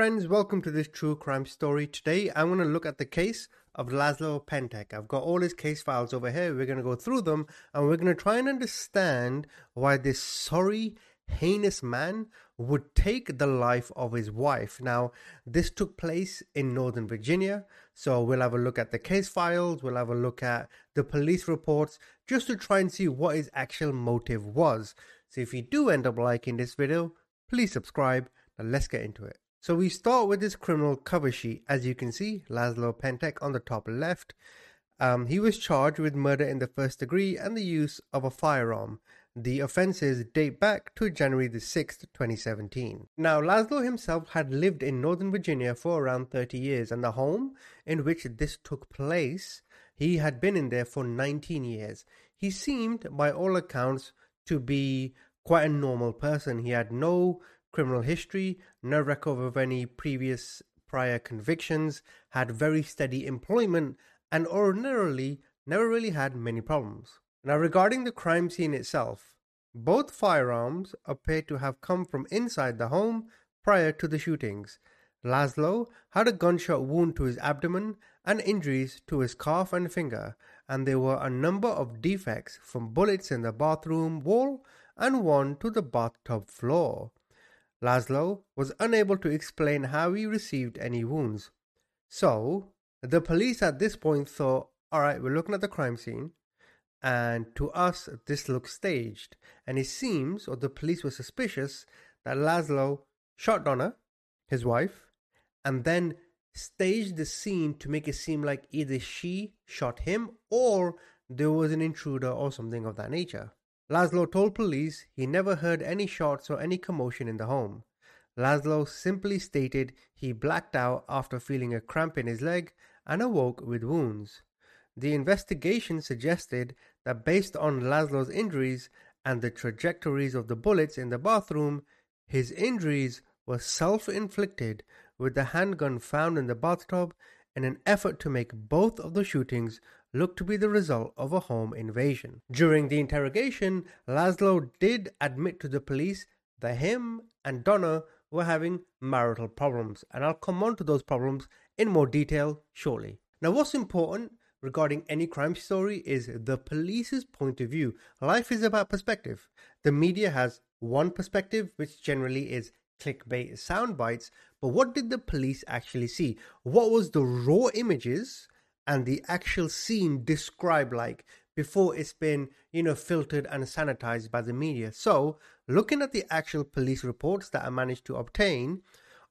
Friends, welcome to this true crime story. Today I'm going to look at the case of Laszlo Pentek. I've got all his case files over here. We're going to go through them and we're going to try and understand why this sorry, heinous man would take the life of his wife. Now, this took place in Northern Virginia, so we'll have a look at the case files, we'll have a look at the police reports just to try and see what his actual motive was. So if you do end up liking this video, please subscribe. Now let's get into it. So we start with this criminal cover sheet. As you can see, Laszlo Pentek on the top left. Um, he was charged with murder in the first degree and the use of a firearm. The offences date back to January the 6th, 2017. Now, Laszlo himself had lived in Northern Virginia for around 30 years, and the home in which this took place, he had been in there for 19 years. He seemed, by all accounts, to be quite a normal person. He had no criminal history, no record of any previous prior convictions, had very steady employment, and ordinarily never really had many problems. Now, regarding the crime scene itself, both firearms appear to have come from inside the home prior to the shootings. Laszlo had a gunshot wound to his abdomen and injuries to his calf and finger, and there were a number of defects from bullets in the bathroom wall and one to the bathtub floor. Laszlo was unable to explain how he received any wounds. So, the police at this point thought, alright, we're looking at the crime scene, and to us, this looks staged. And it seems, or the police were suspicious, that Laszlo shot Donna, his wife, and then staged the scene to make it seem like either she shot him or there was an intruder or something of that nature. Laszlo told police he never heard any shots or any commotion in the home. Laszlo simply stated he blacked out after feeling a cramp in his leg and awoke with wounds. The investigation suggested that based on Laszlo's injuries and the trajectories of the bullets in the bathroom, his injuries were self inflicted with the handgun found in the bathtub in an effort to make both of the shootings looked to be the result of a home invasion. During the interrogation, Laszlo did admit to the police that him and Donna were having marital problems, and I'll come on to those problems in more detail shortly. Now, what's important regarding any crime story is the police's point of view. Life is about perspective. The media has one perspective, which generally is clickbait sound bites, but what did the police actually see? What was the raw images and the actual scene described like before it's been, you know, filtered and sanitized by the media. So, looking at the actual police reports that I managed to obtain,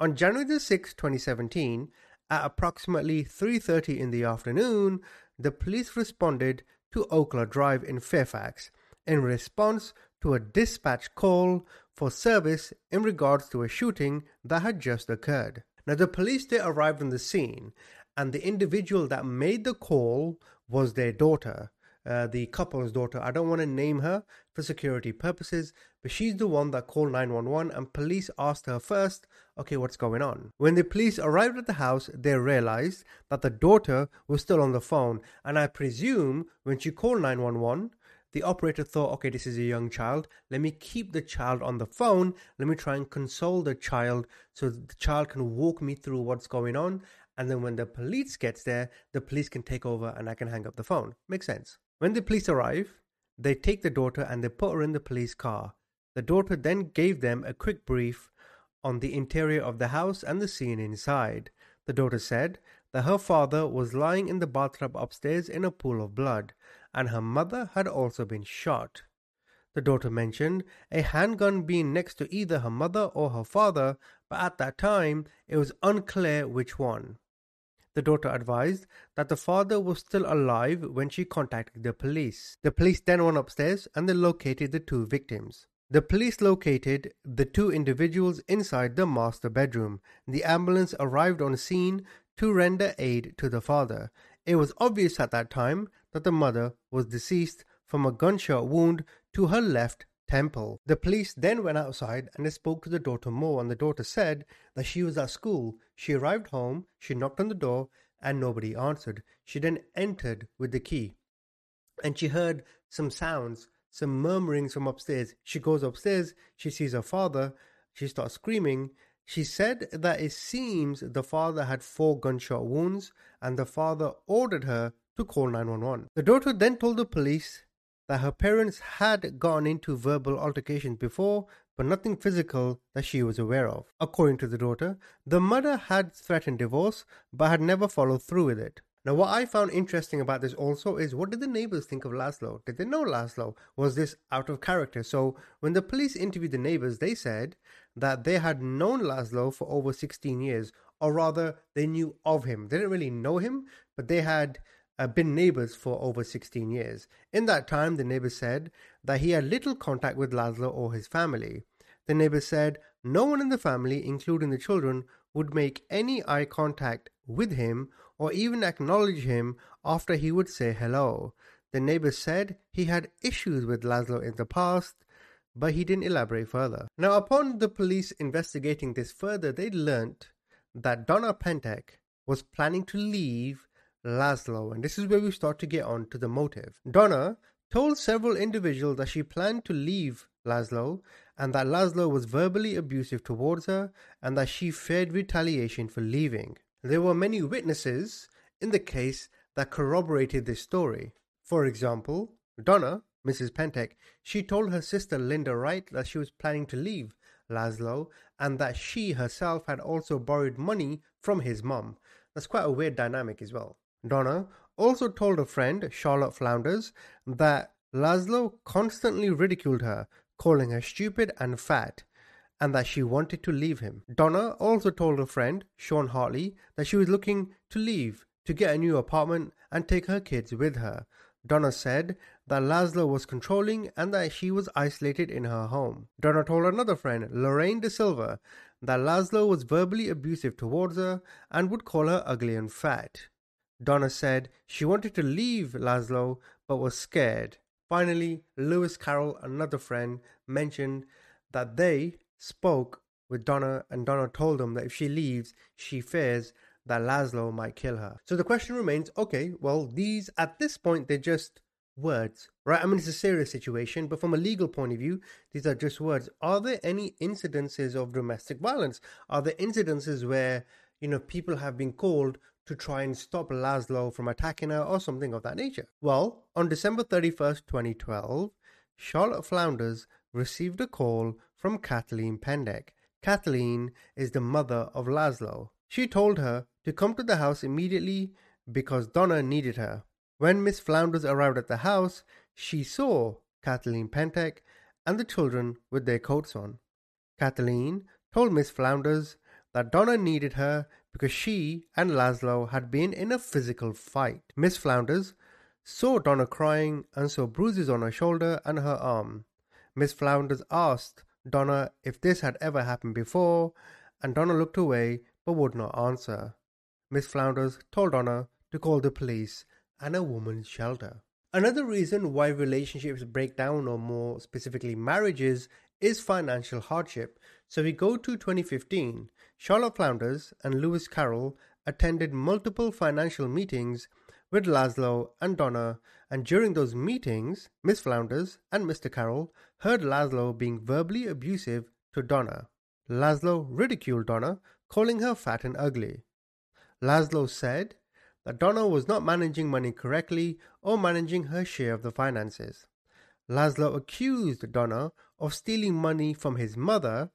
on January the 6th, 2017, at approximately 3:30 in the afternoon, the police responded to Oakland Drive in Fairfax in response to a dispatch call for service in regards to a shooting that had just occurred. Now, the police they arrived on the scene and the individual that made the call was their daughter, uh, the couple's daughter. I don't want to name her for security purposes, but she's the one that called 911 and police asked her first, okay, what's going on? When the police arrived at the house, they realized that the daughter was still on the phone, and I presume when she called 911, the operator thought, okay, this is a young child. Let me keep the child on the phone. Let me try and console the child so the child can walk me through what's going on. And then when the police gets there, the police can take over and I can hang up the phone. Makes sense. When the police arrive, they take the daughter and they put her in the police car. The daughter then gave them a quick brief on the interior of the house and the scene inside. The daughter said that her father was lying in the bathtub upstairs in a pool of blood, and her mother had also been shot. The daughter mentioned a handgun being next to either her mother or her father, but at that time it was unclear which one. The daughter advised that the father was still alive when she contacted the police. The police then went upstairs and they located the two victims. The police located the two individuals inside the master bedroom. The ambulance arrived on scene to render aid to the father. It was obvious at that time that the mother was deceased from a gunshot wound to her left temple. The police then went outside and they spoke to the daughter more, and the daughter said that she was at school. She arrived home, she knocked on the door, and nobody answered. She then entered with the key, and she heard some sounds, some murmurings from upstairs. She goes upstairs, she sees her father, she starts screaming. She said that it seems the father had four gunshot wounds and the father ordered her to call 911. The daughter then told the police that her parents had gone into verbal altercations before, but nothing physical that she was aware of. According to the daughter, the mother had threatened divorce but had never followed through with it. Now, what I found interesting about this also is what did the neighbors think of Laszlo? Did they know Laszlo? Was this out of character? So, when the police interviewed the neighbors, they said that they had known Laszlo for over 16 years, or rather, they knew of him. They didn't really know him, but they had uh, been neighbors for over 16 years. In that time, the neighbor said that he had little contact with Laszlo or his family. The neighbor said no one in the family, including the children, would make any eye contact with him or even acknowledge him after he would say hello. The neighbor said he had issues with Laszlo in the past, but he didn't elaborate further. Now, upon the police investigating this further, they learnt that Donna Pentek was planning to leave Laszlo, and this is where we start to get on to the motive. Donna told several individuals that she planned to leave Laszlo and that Laszlo was verbally abusive towards her and that she feared retaliation for leaving. There were many witnesses in the case that corroborated this story. For example, Donna, Mrs. Pentek, she told her sister Linda Wright that she was planning to leave Laszlo and that she herself had also borrowed money from his mum. That's quite a weird dynamic as well. Donna also told a friend, Charlotte Flounders, that Laszlo constantly ridiculed her, calling her stupid and fat, and that she wanted to leave him. Donna also told a friend, Sean Hartley, that she was looking to leave to get a new apartment and take her kids with her. Donna said that Laszlo was controlling and that she was isolated in her home. Donna told another friend, Lorraine De Silva, that Laszlo was verbally abusive towards her and would call her ugly and fat. Donna said she wanted to leave Laszlo but was scared. Finally, Lewis Carroll, another friend, mentioned that they spoke with Donna, and Donna told them that if she leaves, she fears that Laszlo might kill her. So the question remains okay, well, these, at this point, they're just words, right? I mean, it's a serious situation, but from a legal point of view, these are just words. Are there any incidences of domestic violence? Are there incidences where, you know, people have been called to try and stop Laszlo from attacking her or something of that nature? Well, on December 31st, 2012, Charlotte Flounders received a call from Kathleen Pentek. Kathleen is the mother of Laszlo. She told her to come to the house immediately because Donna needed her. When Miss Flounders arrived at the house, she saw Kathleen Pentek and the children with their coats on. Kathleen told Miss Flounders that Donna needed her because she and Laszlo had been in a physical fight. Miss Flounders saw Donna crying and saw bruises on her shoulder and her arm. Miss Flounders asked Donna if this had ever happened before, and Donna looked away but would not answer. Miss Flounders told Donna to call the police and a woman's shelter. Another reason why relationships break down, or more specifically marriages, is financial hardship. So we go to 2015. Charlotte Flounders and Lewis Carroll attended multiple financial meetings with Laszlo and Donna, and during those meetings, Miss Flounders and Mr. Carroll heard Laszlo being verbally abusive to Donna. Laszlo ridiculed Donna, calling her fat and ugly. Laszlo said that Donna was not managing money correctly or managing her share of the finances. Laszlo accused Donna of stealing money from his mother.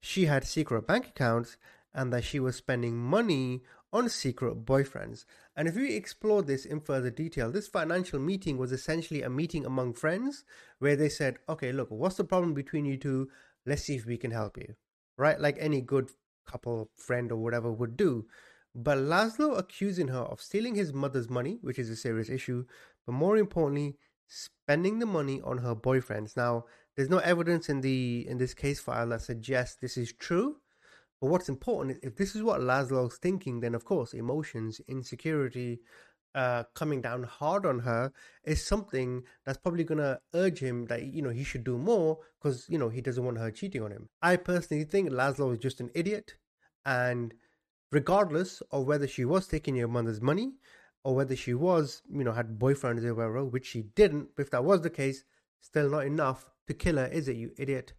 She had secret bank accounts and that she was spending money on secret boyfriends. And if we explore this in further detail, this financial meeting was essentially a meeting among friends where they said, okay, look, what's the problem between you two? Let's see if we can help you. Right? Like any good couple, friend, or whatever would do. But Laszlo accusing her of stealing his mother's money, which is a serious issue, but more importantly, spending the money on her boyfriends. Now, there's no evidence in the in this case file that suggests this is true, but what's important is if this is what Laszlo's thinking, then of course emotions, insecurity, uh, coming down hard on her is something that's probably gonna urge him that you know he should do more because you know he doesn't want her cheating on him. I personally think Laszlo is just an idiot, and regardless of whether she was taking your mother's money or whether she was you know had boyfriends or whatever, which she didn't. If that was the case, still not enough to kill her, is it, you idiot?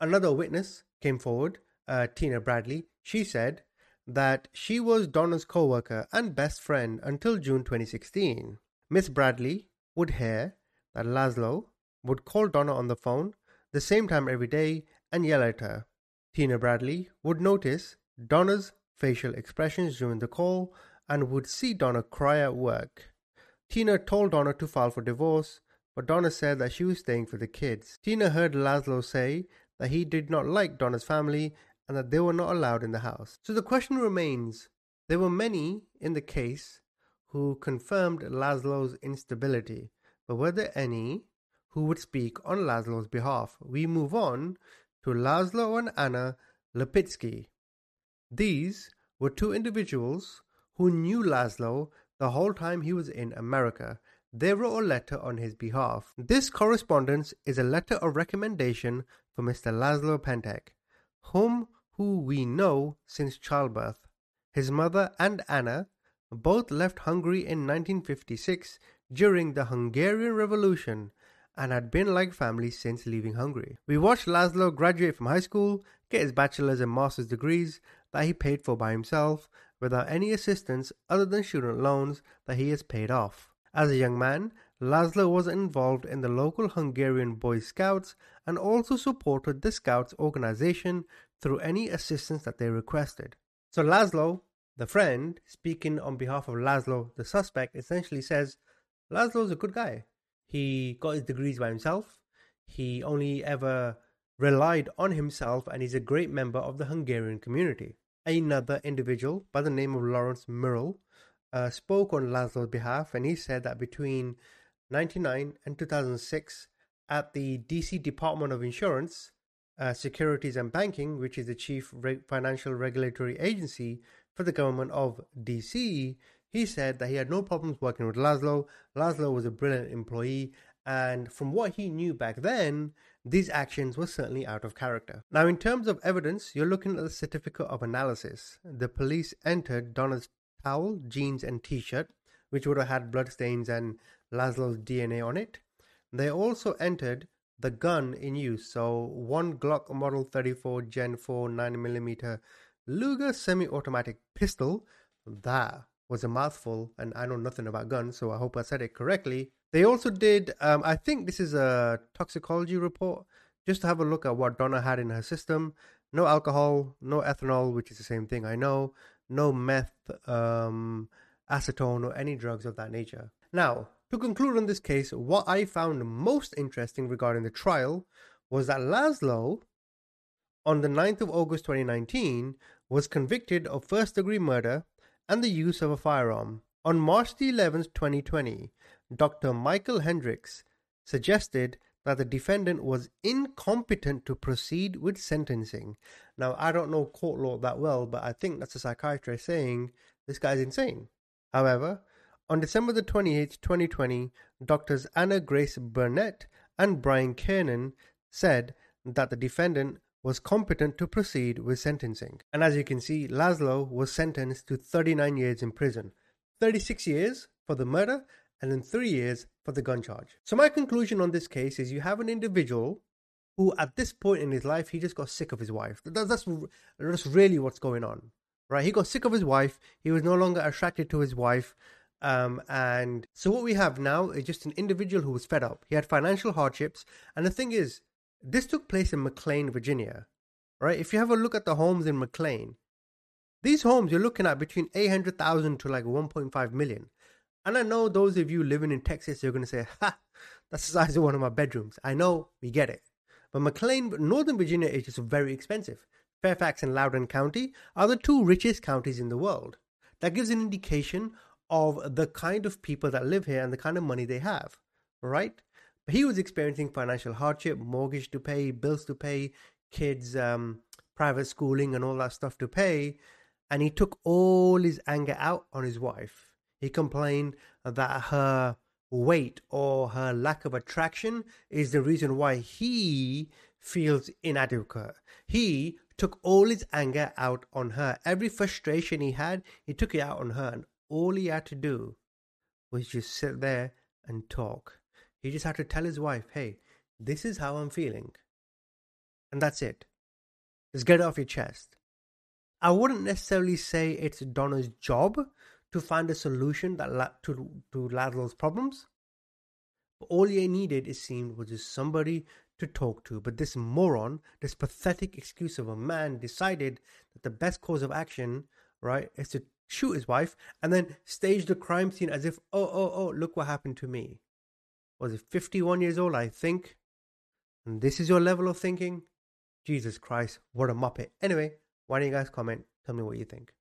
Another witness came forward uh, Tina Bradley, she said that she was Donna's co worker and best friend until June 2016. Miss Bradley would hear that Laszlo would call Donna on the phone the same time every day and yell at her. Tina Bradley would notice Donna's facial expressions during the call and would see Donna cry at work. Tina told Donna to file for divorce, but Donna said that she was staying for the kids. Tina heard Laszlo say that he did not like Donna's family and that they were not allowed in the house. So the question remains there were many in the case who confirmed Laszlo's instability, but were there any who would speak on Laszlo's behalf? We move on to Laszlo and Anna Lipitsky. These were two individuals who knew Laszlo the whole time he was in America. They wrote a letter on his behalf. This correspondence is a letter of recommendation for Mr. Laszlo Pentek, whom who we know since childbirth. His mother and Anna both left Hungary in 1956 during the Hungarian Revolution and had been like family since leaving Hungary. We watched Laszlo graduate from high school, get his bachelor's and master's degrees that he paid for by himself without any assistance other than student loans that he has paid off. As a young man, Laszlo was involved in the local Hungarian Boy Scouts and also supported the Scouts organization through any assistance that they requested. So Laszlo, the friend, speaking on behalf of Laszlo, the suspect, essentially says Laszlo's a good guy. He got his degrees by himself. He only ever relied on himself and he's a great member of the Hungarian community. Another individual by the name of Lawrence Murrell uh, spoke on Laszlo's behalf and he said that between 1999 and 2006 at the DC Department of Insurance, uh, Securities and Banking, which is the chief re- financial regulatory agency for the government of DC, he said that he had no problems working with Laszlo. Laszlo was a brilliant employee, and from what he knew back then, these actions were certainly out of character. Now, in terms of evidence, you're looking at the certificate of analysis. The police entered Donna's towel, jeans, and t shirt, which would have had bloodstains and Laszlo's DNA on it. They also entered the gun in use, so one Glock Model 34 Gen 4 9mm Luger semi automatic pistol. That was a mouthful, and I know nothing about guns, so I hope I said it correctly. They also did, um, I think this is a toxicology report, just to have a look at what Donna had in her system. No alcohol, no ethanol, which is the same thing I know, no meth, um, acetone, or any drugs of that nature. Now, to conclude on this case, what I found most interesting regarding the trial was that Laszlo, on the 9th of August 2019, was convicted of first degree murder and the use of a firearm. On March 11, 2020, Dr. Michael Hendricks suggested that the defendant was incompetent to proceed with sentencing. Now, I don't know court law that well, but I think that's a psychiatrist saying this guy's insane. However, on December the 28th, 2020, doctors Anna Grace Burnett and Brian Kiernan said that the defendant was competent to proceed with sentencing. And as you can see, Laszlo was sentenced to 39 years in prison 36 years for the murder, and then 3 years for the gun charge. So, my conclusion on this case is you have an individual who, at this point in his life, he just got sick of his wife. That's, that's, that's really what's going on, right? He got sick of his wife, he was no longer attracted to his wife. Um, and so what we have now is just an individual who was fed up. He had financial hardships, and the thing is, this took place in McLean, Virginia. Right? If you have a look at the homes in McLean, these homes you're looking at between 800,000 to like 1.5 million. And I know those of you living in Texas, you're going to say, ha, that's the size of one of my bedrooms. I know, we get it. But McLean, Northern Virginia is just very expensive. Fairfax and Loudoun County are the two richest counties in the world. That gives an indication of the kind of people that live here and the kind of money they have, right? He was experiencing financial hardship, mortgage to pay, bills to pay, kids' um, private schooling, and all that stuff to pay. And he took all his anger out on his wife. He complained that her weight or her lack of attraction is the reason why he feels inadequate. He took all his anger out on her. Every frustration he had, he took it out on her. And all he had to do was just sit there and talk. He just had to tell his wife, hey, this is how I'm feeling. And that's it. Just get it off your chest. I wouldn't necessarily say it's Donna's job to find a solution that la- to to Laszlo's problems. But all he needed, it seemed, was just somebody to talk to. But this moron, this pathetic excuse of a man, decided that the best course of action, right, is to shoot his wife and then stage the crime scene as if, oh, oh, oh, look what happened to me. Was it 51 years old, I think? And this is your level of thinking? Jesus Christ, what a muppet. Anyway, why don't you guys comment? Tell me what you think.